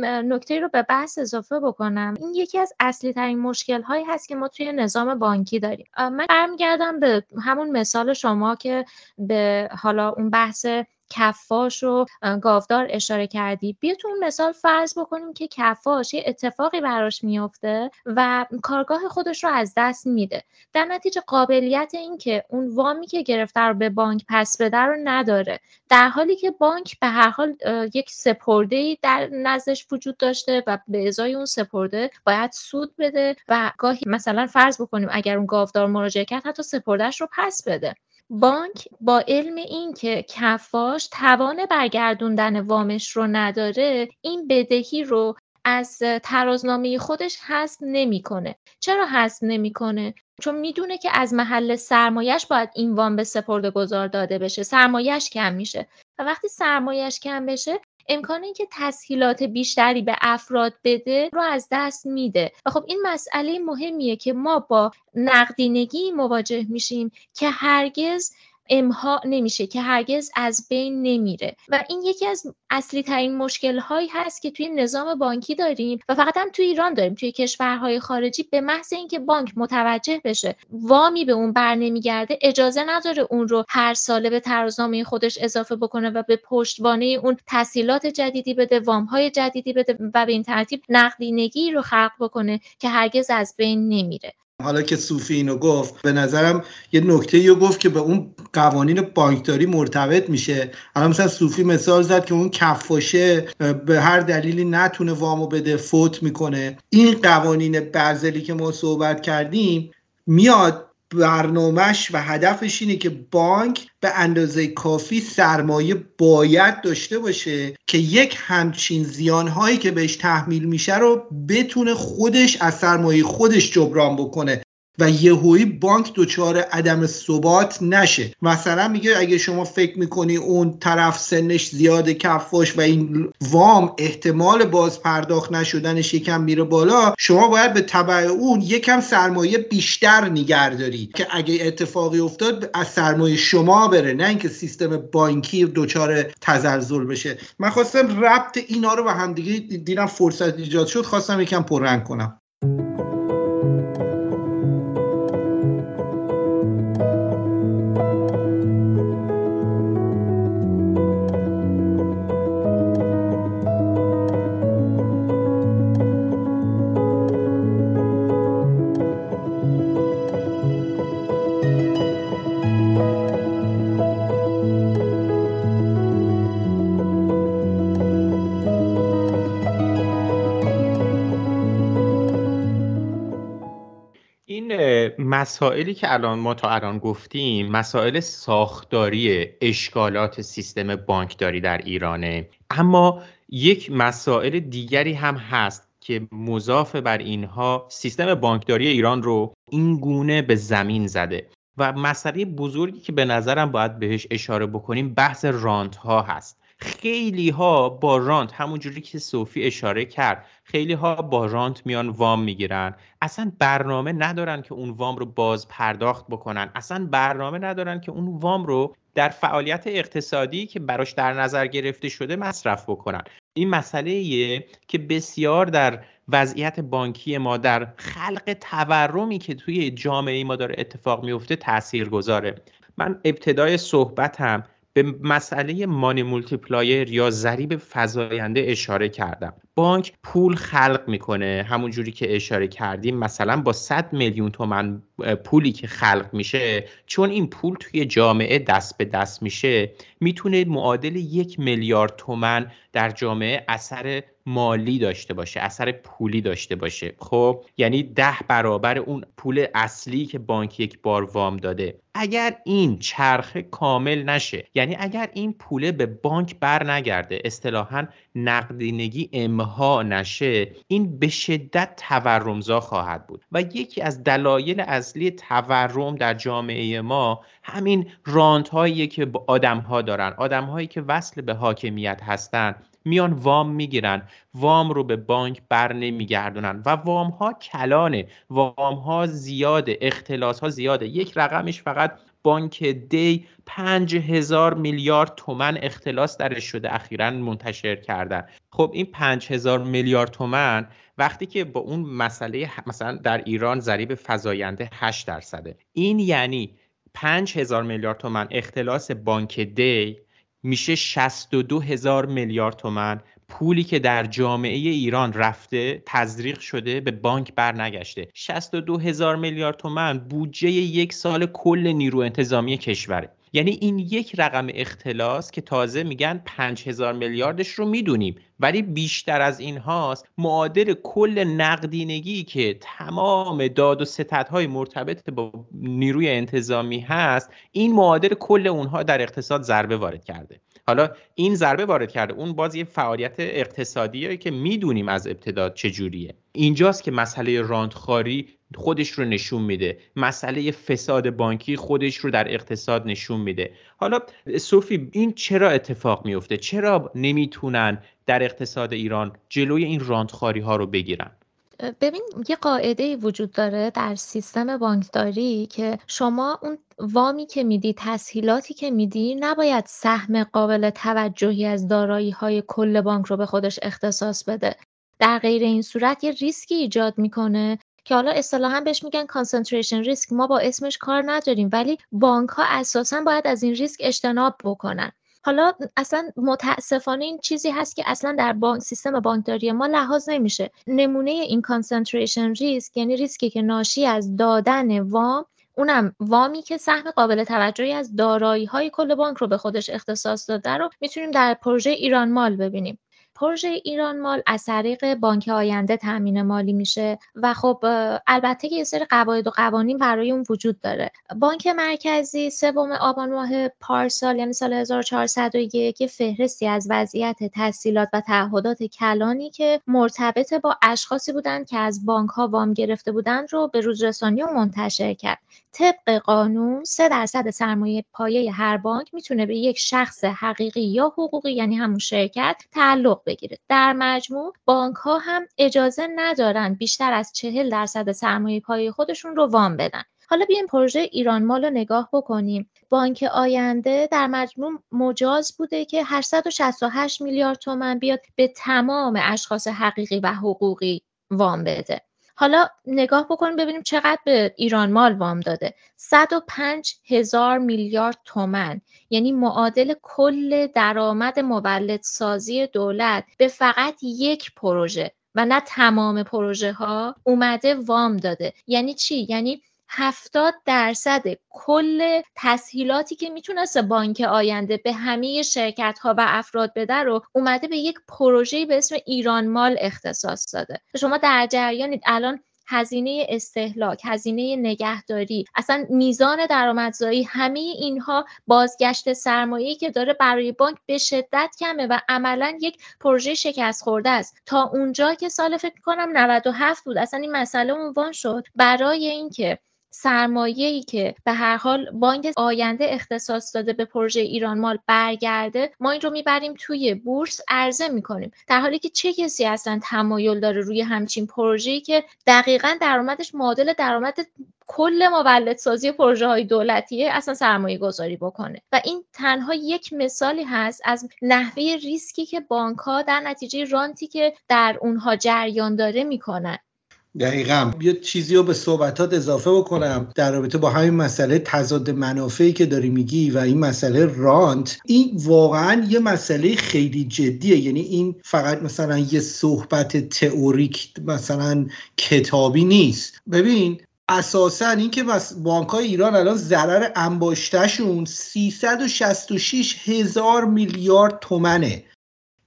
نکته رو به بحث اضافه بکنم. این یکی از اصلی ترین مشکل هایی هست که ما توی نظام بانکی داریم. من برمیگردم به همون مثال شما که به حالا اون بحث کفاش و گاودار اشاره کردی. بیا تو اون مثال فرض بکنیم که کفاش یه اتفاقی براش میفته و کارگاه خودش رو از دست میده. در نتیجه قابلیت این که اون وامی که گرفته رو به بانک پس بده رو نداره. در حالی که بانک به هر حال یک سپرده ای در نزدش وجود داشته و به ازای اون سپرده باید سود بده و گاهی مثلا فرض بکنیم اگر اون گاودار مراجعه کرد حتی سپردهش رو پس بده. بانک با علم این که کفاش توان برگردوندن وامش رو نداره این بدهی رو از ترازنامه خودش حذف نمی‌کنه. چرا حذف نمی‌کنه؟ چون می‌دونه که از محل سرمایش باید این وام به سپرده گذار داده بشه. سرمایش کم میشه. و وقتی سرمایش کم بشه امکان اینکه تسهیلات بیشتری به افراد بده رو از دست میده. و خب این مسئله مهمیه که ما با نقدینگی مواجه میشیم که هرگز امها نمیشه که هرگز از بین نمیره. و این یکی از اصلی ترین مشکل هایی هست که توی نظام بانکی داریم و فقط هم توی ایران داریم توی کشورهای خارجی به محض اینکه بانک متوجه بشه وامی به اون بر نمیگرده اجازه نداره اون رو هر ساله به ترازنامه خودش اضافه بکنه و به پشتوانه اون تسهیلات جدیدی بده وام های جدیدی بده و به این ترتیب نقدینگی رو خلق بکنه که هرگز از بین نمیره. حالا که صوفی اینو گفت به نظرم یه نکته رو گفت که به اون قوانین بانکداری مرتبط میشه. الان مثلا صوفی مثال زد که اون کفاشه به هر دلیلی نتونه وامو بده فوت می‌کنه. این قوانین برزلی که ما صحبت کردیم میاد برنامهش و هدفش اینه که بانک به اندازه کافی سرمایه باید داشته باشه که یک همچین زیانهایی که بهش تحمیل میشه رو بتونه خودش از سرمایه خودش جبران بکنه. و یهویی بانک دچار عدم ثبات نشه. مثلا میگه اگه شما فکر می‌کنی اون طرف سنش زیاد کفاش و این وام احتمال باز پرداخت نشدنش یکم میره بالا شما باید به تبع اون یکم سرمایه بیشتر نگهداری که اگه اتفاقی افتاد از سرمایه شما بره نه اینکه سیستم بانکی دچار تزلزل بشه. من خواستم ربط اینا رو به همدیگه دیدم فرصت ایجاد شد خواستم یکم پررنگ کنم. مسائلی که الان ما تا الان گفتیم مسائل ساختاری اشکالات سیستم بانکداری در ایرانه. اما یک مسائل دیگری هم هست که مضاف بر اینها سیستم بانکداری ایران رو این گونه به زمین زده. و مسئله بزرگی که به نظرم باید بهش اشاره بکنیم بحث رانت ها هست. خیلی ها با رانت همونجوری که صوفی اشاره کرد خیلی ها با رانت میان وام می‌گیرن. اصلا برنامه ندارن که اون وام رو باز پرداخت بکنن. اصلا برنامه ندارن که اون وام رو در فعالیت اقتصادی که براش در نظر گرفته شده مصرف بکنن. این مسئله که بسیار در وضعیت بانکی ما در خلق تورمی که توی جامعه ما داره اتفاق میفته تاثیر گذاره من ابتدای صحبتم به مسئله money multiplier یا ضریب فزاینده اشاره کردم. بانک پول خلق می‌کنه. همون جوری که اشاره کردیم مثلا با 100 میلیون تومن پولی که خلق میشه چون این پول توی جامعه دست به دست میشه می‌تونه معادل یک میلیارد تومن در جامعه اثر مالی داشته باشه اثر پولی داشته باشه. خب یعنی ده برابر اون پول اصلی که بانک یک بار وام داده. اگر این چرخه کامل نشه یعنی اگر این پوله به بانک بر نگرده اصطلاحا نقدینگی امها نشه این به شدت تورمزا خواهد بود. و یکی از دلایل اصلی تورم در جامعه ما همین رانت هایی که آدم ها دارن آدم هایی که وصل به حاکمیت هستند میان وام می‌گیرن. وام رو به بانک بر نمیگردونن و وام ها کلانه. وام ها زیاده اختلاس ها زیاده. یک رقمش فقط بانک دی پنج هزار میلیارد تومن اختلاس درش شده اخیرا منتشر کردن. خب این پنج هزار میلیارد تومن وقتی که با اون مسئله مثلا در ایران ضریب فزاینده 8 درصده. این یعنی پنج هزار میلیارد تومن اختلاس بانک دی میشه 62 هزار میلیارد تومن پولی که در جامعه ایران رفته تزریق شده به بانک برنگشته. 62 هزار میلیارد تومن بودجه یک سال کل نیرو انتظامی کشوره. یعنی این یک رقم اختلاس که تازه میگن 5000 میلیاردش رو می‌دونیم. ولی بیشتر از این هاست معادل کل نقدینگی که تمام داد و ستدهای مرتبط با نیروی انتظامی هست این معادل کل اونها در اقتصاد ضربه وارد کرده. حالا این ضربه وارد کرده اون باز یه فعالیت اقتصادیه که می‌دونیم از ابتدا چجوریه. اینجاست که مسئله راندخاری خودش رو نشون میده. مسئله فساد بانکی خودش رو در اقتصاد نشون میده. حالا صوفی این چرا اتفاق میفته چرا نمی‌تونن در اقتصاد ایران جلوی این راندخاری ها رو بگیرن؟ ببین یه قاعده وجود داره در سیستم بانکداری که شما اون وامی که میدی تسهیلاتی که میدی نباید سهم قابل توجهی از دارایی های کل بانک رو به خودش اختصاص بده. در غیر این صورت یه ریسکی ایجاد می‌کنه که حالا اصطلاحا بهش میگن concentration risk ما با اسمش کار نداریم ولی بانک ها اساسا باید از این ریسک اجتناب بکنن. حالا اصلا متاسفانه این چیزی هست که اصلا در بانک سیستم بانکداری ما لحاظ نمیشه. نمونه این concentration risk یعنی ریسکی که ناشی از دادن وام اونم وامی که سهم قابل توجهی از دارایی های کل بانک رو به خودش اختصاص داده رو می‌تونیم در پروژه ایران مال ببینیم. پروژه ایران مال از طریق بانک آینده تامین مالی میشه و خب البته که یه سری قواعد و قوانین برای اون وجود داره. بانک مرکزی سوم آبان ماه پارسال یعنی سال 1401 یه فهرستی از وضعیت تحصیلات و تعهدات کلانی که مرتبط با اشخاصی بودند که از بانک ها وام گرفته بودند رو به روزرسانی و منتشر کرد. طبق قانون سه درصد سرمایه پایه هر بانک می‌تونه به یک شخص حقیقی یا حقوقی یعنی همون شرکت تعلق بگیره. در مجموع بانک ها هم اجازه ندارن بیشتر از چهل درصد سرمایه پایه خودشون رو وام بدن. حالا بیایم پروژه ایران مال رو نگاه بکنیم. بانک آینده در مجموع مجاز بوده که 868 میلیارد تومن بیاد به تمام اشخاص حقیقی و حقوقی وام بده. حالا نگاه بکنیم ببینیم چقدر به ایران مال وام داده. 105 هزار میلیارد تومن یعنی معادل کل درآمد مولد سازی دولت به فقط یک پروژه و نه تمام پروژه ها اومده وام داده. یعنی چی؟ یعنی هفتاد درصد کل تسهیلاتی که می‌تونست بانک آینده به همه شرکت ها و افراد بده رو اومده به یک پروژه به اسم ایران مال اختصاص داده. شما در جریانید. الان هزینه استهلاک هزینه نگهداری اصلا میزان درآمدزایی همه اینها بازگشت سرمایه‌ای که داره برای بانک به شدت کمه و عملا یک پروژه شکست خورده است. تا اونجا که سال فکر کنم 97 بود. اصلا این مسئله عنوان شد. برای اینکه سرمایه‌ای که به هر حال بانک آینده اختصاص داده به پروژه ایران مال برگرده ما این رو می‌بریم توی بورس عرضه می‌کنیم. در حالی که چه کسی اصلا تمایل داره روی همچین پروژه‌ای که دقیقا درآمدش معادل درآمد کل مولدسازی پروژه های دولتیه اصلا سرمایه گذاری بکنه. و این تنها یک مثالی هست از نحوه ریسکی که بانک ها در نتیجه رانتی که در اونها جریان داره می‌کنن. دقیقا. یه چیزی رو به صحبتات اضافه بکنم در رابطه با همین مسئله تضاد منافعی که داری میگی و این مسئله رانت این واقعا یه مسئله خیلی جدیه. یعنی این فقط مثلا یه صحبت تئوریک مثلا کتابی نیست. ببین اساسا اینکه بانک های ایران الان ضرر انباشتهشون 366 هزار میلیارد تومنه.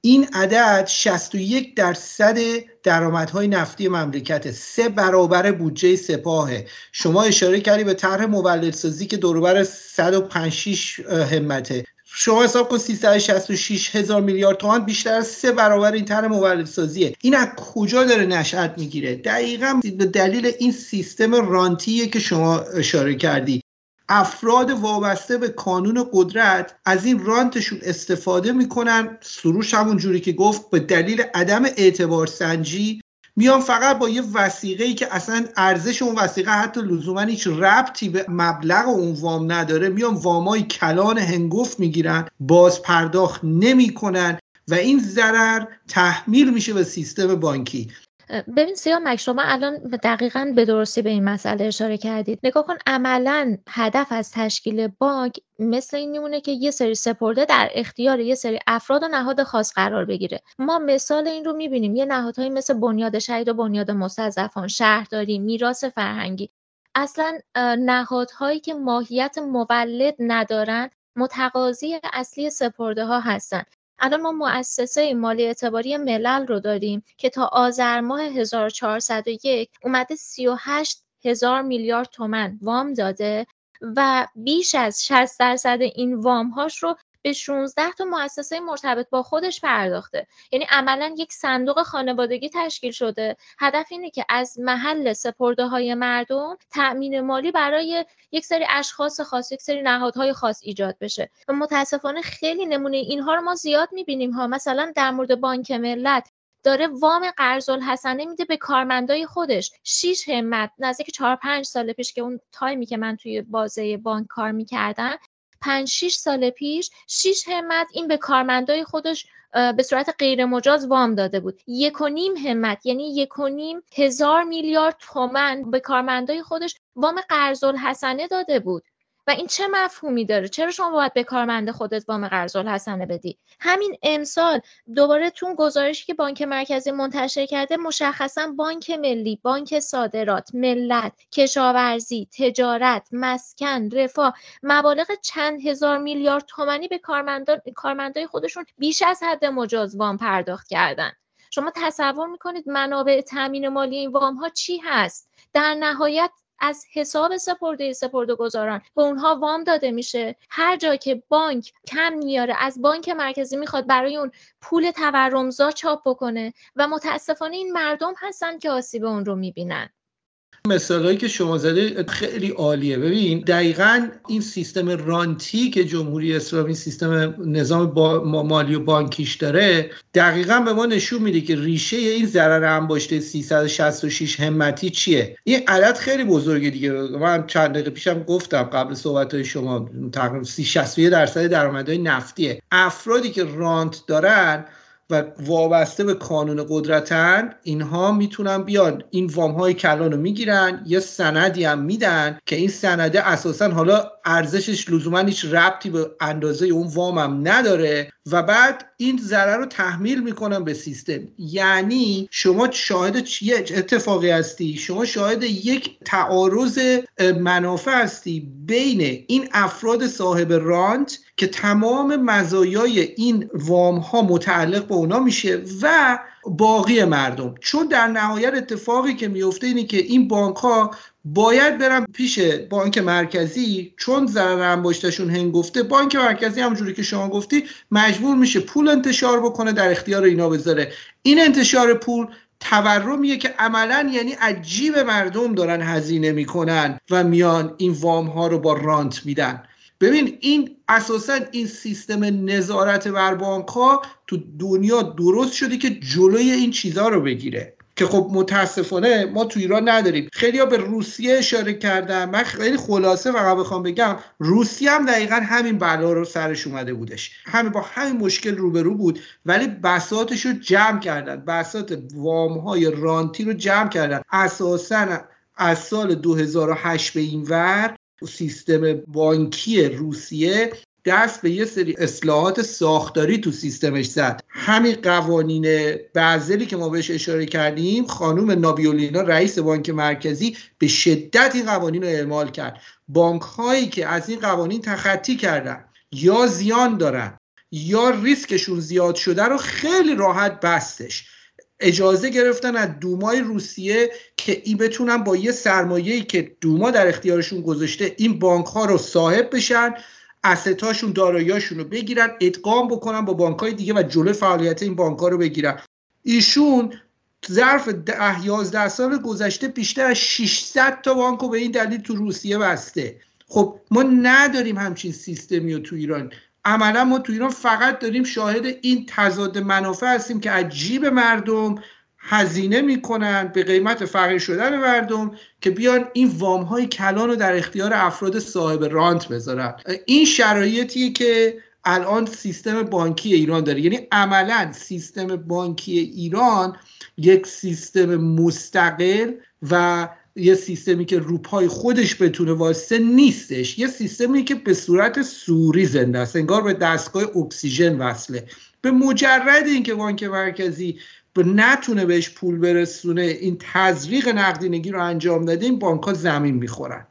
این عدد 61 درصد درآمدهای نفتی مملکت سه برابر بودجه سپاهه. شما اشاره کردی به طرح مولدسازی که دوربر 156 همته. شما حساب کن 366 هزار میلیارد تومان بیشتر از سه برابر این طرح مولدسازیه. این از کجا داره نشأت می‌گیره؟ دقیقا به دلیل این سیستم رانتیه که شما اشاره کردی. افراد وابسته به کانون قدرت از این رانتشون استفاده می‌کنن. سروش همون جوری که گفت به دلیل عدم اعتبار سنجی میان فقط با یه وسیقه ای که اصلا ارزش اون وسیقه حتی لزوما هیچ ربطی به مبلغ اون وام نداره. میان وامای کلان هنگفت می‌گیرن باز پرداخت نمی‌کنن و این ضرر تحمیل میشه به سیستم بانکی. ببین سیاه شما الان دقیقا به درستی به این مسئله اشاره کردید؟ نگاه کن عملا هدف از تشکیل بانک مثل این میمونه که یه سری سپرده در اختیار یه سری افراد و نهاد خاص قرار بگیره. ما مثال این رو می‌بینیم. یه نهادهایی مثل بنیاد شهید و بنیاد مستضعفان شهرداری میراث فرهنگی. اصلا نهادهایی که ماهیت مولد ندارن متقاضی اصلی سپرده ها هستن. الان ما مؤسسه مالی اعتباری ملل رو داریم که تا آذر ماه 1401 اومده 38 هزار میلیارد تومن وام داده و بیش از 60 درصد این وام هاش رو به 16 تا مؤسسه مرتبط با خودش پرداخته. یعنی عملا یک صندوق خانوادگی تشکیل شده. هدف اینه که از محل سپرده های مردم تأمین مالی برای یک سری اشخاص خاص یک سری نهادهای خاص ایجاد بشه. و متاسفانه خیلی نمونه اینها رو ما زیاد می‌بینیم ها. مثلا در مورد بانک ملت داره وام قرض الحسنه میده به کارمندای خودش. 6 همت نزدیک 4 5 سال پیش که اون تایمی که من توی بازه بانک کار می‌کردم پنج 6 سال پیش 6 همت این به کارمندای خودش به صورت غیر مجاز وام داده بود. یک و نیم همت یعنی یک و نیم هزار میلیارد تومن به کارمندای خودش وام قرض الحسنه داده بود. و این چه مفهومی داره؟ چرا شما باید به کارمند خودت وام قرض الحسنه بدی؟ همین امسال دوباره تون گزارشی که بانک مرکزی منتشر کرده مشخصا بانک ملی بانک صادرات ملت کشاورزی تجارت مسکن رفاه مبالغ چند هزار میلیارد تومانی به کارمندان کارمندای خودشون بیش از حد مجاز وام پرداخت کردن. شما تصور می‌کنید منابع تامین مالی این وام ها چی هست؟ در نهایت از حساب سپرده سپرده گذاران به اونها وام داده میشه. هر جا که بانک کم میاره از بانک مرکزی می‌خواد برای اون پول تورمزا چاپ بکنه و متاسفانه این مردم هستن که آسیب اون رو می‌بینن. مثالهایی که شما زده خیلی عالیه. ببین دقیقا این سیستم رانتی که جمهوری اسلامی سیستم نظام با مالی و بانکیش داره دقیقا به ما نشون میده که ریشه این ضرر انباشته 366 همتی چیه. این عدد خیلی بزرگه دیگه. من چند دقیقه پیشم گفتم قبل صحبت های شما تقریبا 61 درصد درآمدهای نفتیه. افرادی که رانت دارن و وابسته به قانون قدرتن اینها می‌تونن بیان. این وام های کلان رو می‌گیرن یه سندی هم میدن که این سنده اساسا حالا ارزشش لزوما هیچ ربطی به اندازه اون وام هم نداره. و بعد این ضرر رو تحمیل می‌کنن به سیستم. یعنی شما شاهد چیه اتفاقی هستی شما شاهد یک تعارض منافع هستی بین این افراد صاحب رانت که تمام مزایای این وام ها متعلق به اونا میشه و باقی مردم. چون در نهایت اتفاقی که میفته اینه که این بانک ها باید برن پیش بانک مرکزی چون ضرر انباشتشون هنگفته بانک مرکزی همونجوری که شما گفتی مجبور میشه پول انتشار بکنه در اختیار اینا بذاره. این انتشار پول تورمیه که عملا یعنی عجیب مردم دارن هزینه می‌کنن و میان این وام ها رو با رانت میدن. ببین این اساسا این سیستم نظارت بر بانک ها تو دنیا درست شده که جلوی این چیزها رو بگیره. که خب متاسفانه ما تو ایران نداریم. خیلی ها به روسیه اشاره کردن. من خیلی خلاصه فقط بخوام بگم روسیه هم دقیقا همین بلا رو سرش اومده بودش. همین با همین مشکل روبرو بود ولی بساتش رو جمع کردن. بسات وام های رانتی رو جمع کردن. اساسا از سال 2008 به این ور سیستم بانکی روسیه دست به یه سری اصلاحات ساختاری تو سیستمش زد. همین قوانین بعضلی که ما بهش اشاره کردیم خانوم نابیولینا رئیس بانک مرکزی به شدت این قوانین رو اعمال کرد. بانک هایی که از این قوانین تخطی کردن یا زیان دارن یا ریسکشون زیاد شده رو خیلی راحت بستش. اجازه گرفتن از دومای روسیه که این بتونن با یه سرمایه‌ای که دوما در اختیارشون گذاشته این بانک ها رو صاحب بشن استاشون داراییاشون رو بگیرن ادغام بکنن با بانک های دیگه و جلوی فعالیت این بانک ها رو بگیرن. ایشون ظرف ده 11 سال گذشته بیشتر از 600 تا بانک رو به این دلیل تو روسیه بسته. خب ما نداریم همچین سیستمی رو تو ایران. عملا ما تو ایران فقط داریم شاهد این تضاد منافع هستیم که عجیب مردم هزینه می‌کنن به قیمت فقیر شدن مردم که بیان این وام های کلان رو در اختیار افراد صاحب رانت بذارن. این شرایطیه که الان سیستم بانکی ایران داره. یعنی عملا سیستم بانکی ایران یک سیستم مستقل و یه سیستمی که روپای خودش بتونه واسه نیستش یه سیستمی که به صورت سوری زنده است انگار به دستگاه اکسیژن وصله. به مجرد اینکه بانک مرکزی نتونه بهش پول برسونه این تزریق نقدینگی رو انجام داده این بانک زمین می‌خورن.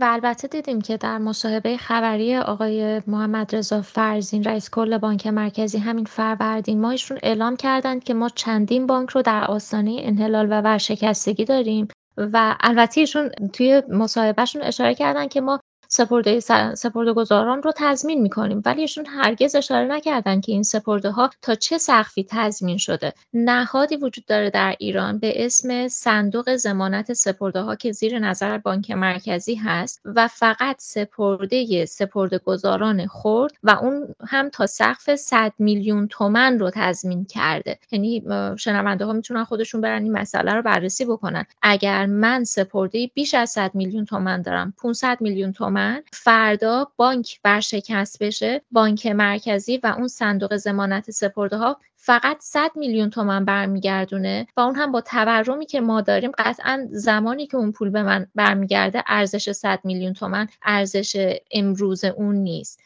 و البته دیدیم که در مصاحبه خبری آقای محمد رضا فرزین رئیس کل بانک مرکزی همین فروردین ماهشون اعلام کردند که ما چندین بانک رو در آستانه انحلال و ورشکستگی داریم. و البته ایشون توی مصاحبهشون اشاره کردن که ما سپرده سپرده گذاران رو تضمین می‌کنیم. ولی ایشون هرگز اشاره نکردن که این سپرده ها تا چه سقفی تضمین شده. نهادی وجود داره در ایران به اسم صندوق زمانت سپرده ها که زیر نظر بانک مرکزی هست و فقط سپرده سپرده گذاران خورد و اون هم تا سقف 100 میلیون تومن رو تضمین کرده. یعنی شنونده ها می‌تونن خودشون برن این مسئله رو بررسی بکنن. اگر من سپرده بیش از 100 میلیون تومن دارم 500 میلیون تومن فردا بانک ورشکست بشه بانک مرکزی و اون صندوق زمانت سپرده ها فقط 100 میلیون تومن برمیگردونه و اون هم با تورمی که ما داریم قطعا زمانی که اون پول به من برمیگرده ارزش 100 میلیون تومن ارزش امروز اون نیست.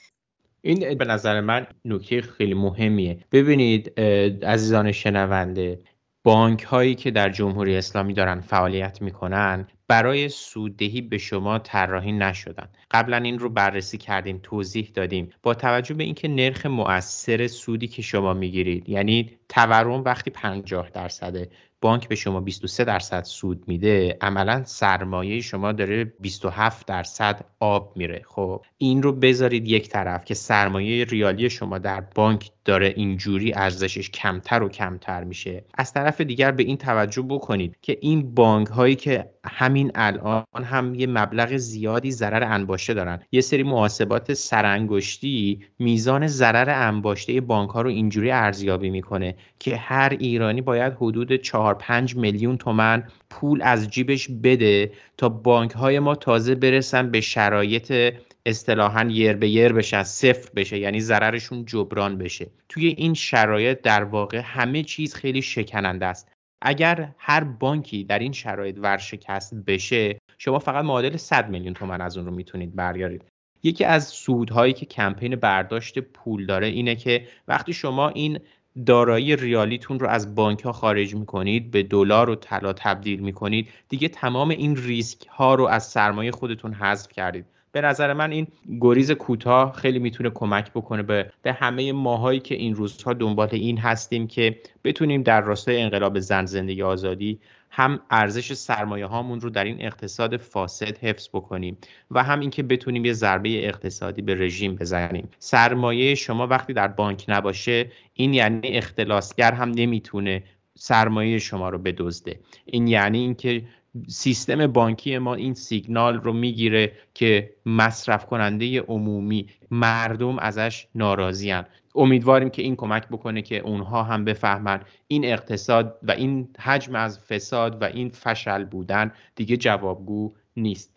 این به نظر من نکته خیلی مهمیه. ببینید عزیزان شنونده بانک هایی که در جمهوری اسلامی دارن فعالیت می‌کنن برای سوددهی به شما طراحی نشدن. قبلا این رو بررسی کردیم توضیح دادیم. با توجه به اینکه نرخ مؤثر سودی که شما می‌گیرید یعنی تورم وقتی 50 درصده بانک به شما 23 درصد سود میده عملا سرمایه شما داره 27 درصد آب میره. خب این رو بذارید یک طرف که سرمایه ریالی شما در بانک داره اینجوری ارزشش کمتر و کمتر میشه. از طرف دیگر به این توجه بکنید که این بانک هایی که همین الان هم یه مبلغ زیادی ضرر انباشته دارن. یه سری محاسبات سرانگشتی میزان ضرر انباشته بانک ها رو اینجوری ارزیابی می‌کنه که هر ایرانی باید حدود 4 5 میلیون تومن پول از جیبش بده تا بانک های ما تازه برسن به شرایط اصطلاحا یر به یر بشن صفر بشه یعنی ضررشون جبران بشه. توی این شرایط در واقع همه چیز خیلی شکننده است. اگر هر بانکی در این شرایط ورشکست بشه شما فقط معادل 100 میلیون تومن از اون رو می‌تونید برگارید یکی از سودهایی که کمپین برداشت پول داره اینه که وقتی شما این دارایی ریالیتون رو از بانک ها خارج می‌کنید به دلار و طلا تبدیل می‌کنید. دیگه تمام این ریسک ها رو از سرمایه خودتون حذف کردید. به نظر من این گریز کوتاه خیلی می‌تونه کمک بکنه به, به همه ماهایی که این روزها دنبال این هستیم که بتونیم در راستای انقلاب زن زندگی آزادی هم ارزش سرمایه هامون رو در این اقتصاد فاسد حفظ بکنیم و هم اینکه بتونیم یه ضربه اقتصادی به رژیم بزنیم. سرمایه شما وقتی در بانک نباشه این یعنی اختلاسگر هم نمی‌تونه سرمایه شما رو بدزده. این یعنی اینکه سیستم بانکی ما این سیگنال رو می‌گیره که مصرف کننده عمومی مردم ازش ناراضیان امیدواریم که این کمک بکنه که اونها هم بفهمن این اقتصاد و این حجم از فساد و این فشل بودن دیگه جوابگو نیست.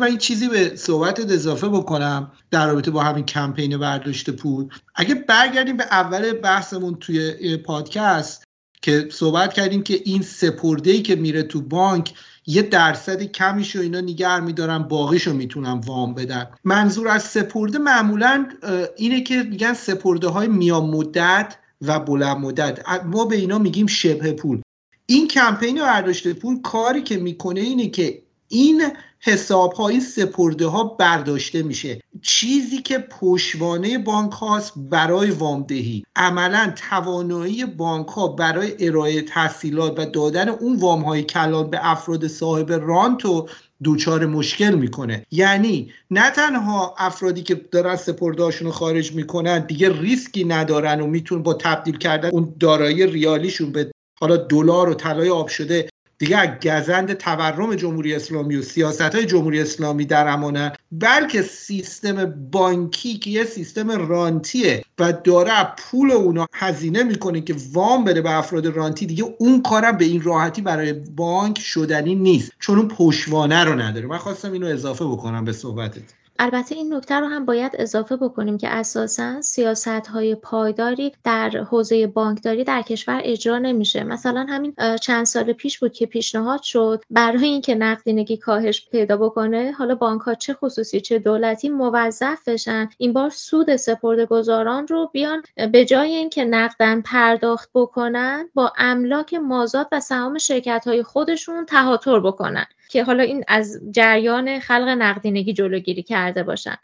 من این چیزی به صحبت اضافه بکنم در رابطه با همین کمپین برداشت پول. اگه برگردیم به اول بحثمون توی پادکست که صحبت کردیم که این سپرده ای که میره تو بانک یه درصد کمیش رو اینا نگر میدارن باقیش رو می‌تونن وام بدن. منظور از سپرده معمولا اینه که میگن سپرده های میان مدت و بلند مدت ما به اینا میگیم شبه پول. این کمپین برداشت پول کاری که می‌کنه اینه که این حساب های سپرده ها برداشته میشه. چیزی که پشوانه بانک هاست برای وامدهی. عملا توانایی بانک ها برای ارائه تحصیلات و دادن اون وام های کلان به افراد صاحب رانتو دوچار مشکل می‌کنه. یعنی نه تنها افرادی که دارن سپردهاشون رو خارج می‌کنن دیگه ریسکی ندارن و میتون با تبدیل کردن اون دارایی ریالیشون به حالا دلار و طلای آب شده دیگه گزند تورم جمهوری اسلامی و سیاست های جمهوری اسلامی در امانه بلکه سیستم بانکی که یه سیستم رانتیه و داره پول اونا هزینه می‌کنه که وام بده به افراد رانتی دیگه اون کارم به این راحتی برای بانک شدنی نیست. چون اون پشوانه رو نداره. من خواستم اینو اضافه بکنم به صحبتت. البته این نکته رو هم باید اضافه بکنیم که اساسا سیاست های پایداری در حوزه بانکداری در کشور اجرا نمیشه. مثلا همین چند سال پیش بود که پیشنهاد شد برای اینکه نقدینگی کاهش پیدا بکنه حالا بانک ها چه خصوصی چه دولتی موظف بشن این بار سود سپرده گذاران رو بیان به جای اینکه نقدن پرداخت بکنن با املاک مازاد و سهام شرکت های خودشون تهاتر بکنن. که حالا این از جریان خلق نقدینگی جلوگیری کرده باشن.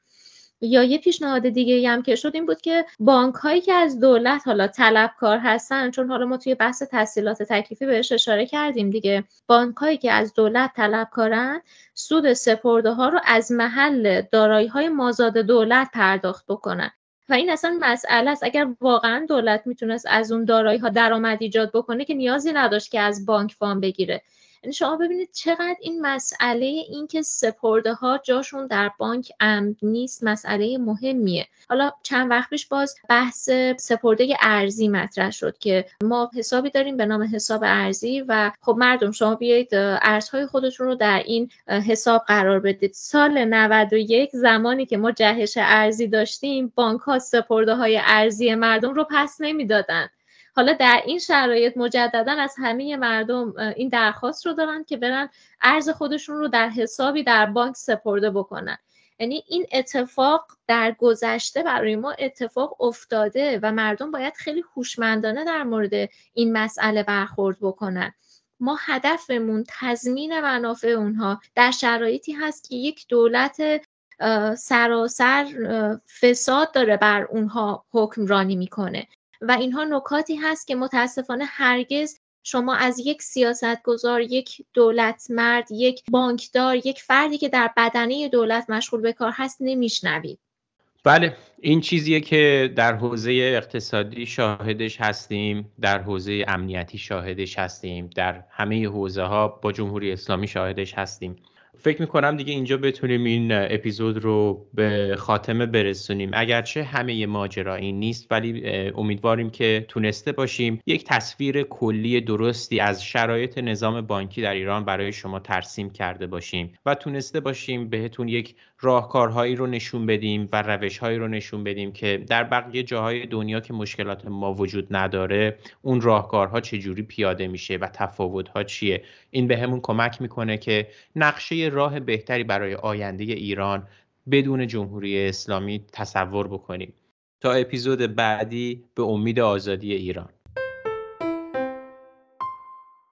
یا یه پیشنهاد دیگه هم که شد این بود که بانک هایی که از دولت حالا طلبکار هستن چون حالا ما توی بحث تحصیلات تکلیفی بهش اشاره کردیم دیگه بانک هایی که از دولت طلبکارن سود سپرده ها رو از محل دارایی های مازاد دولت پرداخت بکنن. و این اصلا مسئله است. اگر واقعا دولت می‌تونست از اون دارایی ها درآمد ایجاد بکنه که نیازی نداشت که از بانک وام بگیره. یعنی شما ببینید چقدر این مسئله اینکه سپرده ها جاشون در بانک امن نیست مسئله مهمیه. حالا چند وقت پیش باز بحث سپرده ارزی مطرح شد که ما حسابی داریم به نام حساب ارزی و خب مردم شما بیایید ارزهای خودتون رو در این حساب قرار بدید. سال 91 زمانی که ما جهش ارزی داشتیم بانک ها سپرده های ارزی مردم رو پس نمی‌دادن. حالا در این شرایط مجددا از همه مردم این درخواست رو دارن که برن ارز خودشون رو در حسابی در بانک سپرده بکنن. یعنی این اتفاق در گذشته برای ما اتفاق افتاده و مردم باید خیلی هوشمندانه در مورد این مسئله برخورد بکنن. ما هدفمون تضمین منافع اونها در شرایطی هست که یک دولت سراسر فساد داره بر اونها حکمرانی می‌کنه. و اینها نکاتی هست که متاسفانه هرگز شما از یک سیاستگزار یک دولت مرد یک بانکدار یک فردی که در بدنه دولت مشغول به کار هست نمیشنوید. بله این چیزیه که در حوزه اقتصادی شاهدش هستیم در حوزه امنیتی شاهدش هستیم در همه حوزه ها با جمهوری اسلامی شاهدش هستیم. فکر می‌کنم دیگه اینجا بتونیم این اپیزود رو به خاتمه برسونیم. اگرچه همه ماجرا این نیست ولی امیدواریم که تونسته باشیم یک تصویر کلی درستی از شرایط نظام بانکی در ایران برای شما ترسیم کرده باشیم و تونسته باشیم بهتون یک راهکارهایی رو نشون بدیم و روشهایی رو نشون بدیم که در بقیه جاهای دنیا که مشکلات ما وجود نداره اون راهکارها چجوری پیاده میشه و تفاوتها چیه؟ این به همون کمک می‌کنه که نقشه راه بهتری برای آینده ایران بدون جمهوری اسلامی تصور بکنیم. تا اپیزود بعدی به امید آزادی ایران.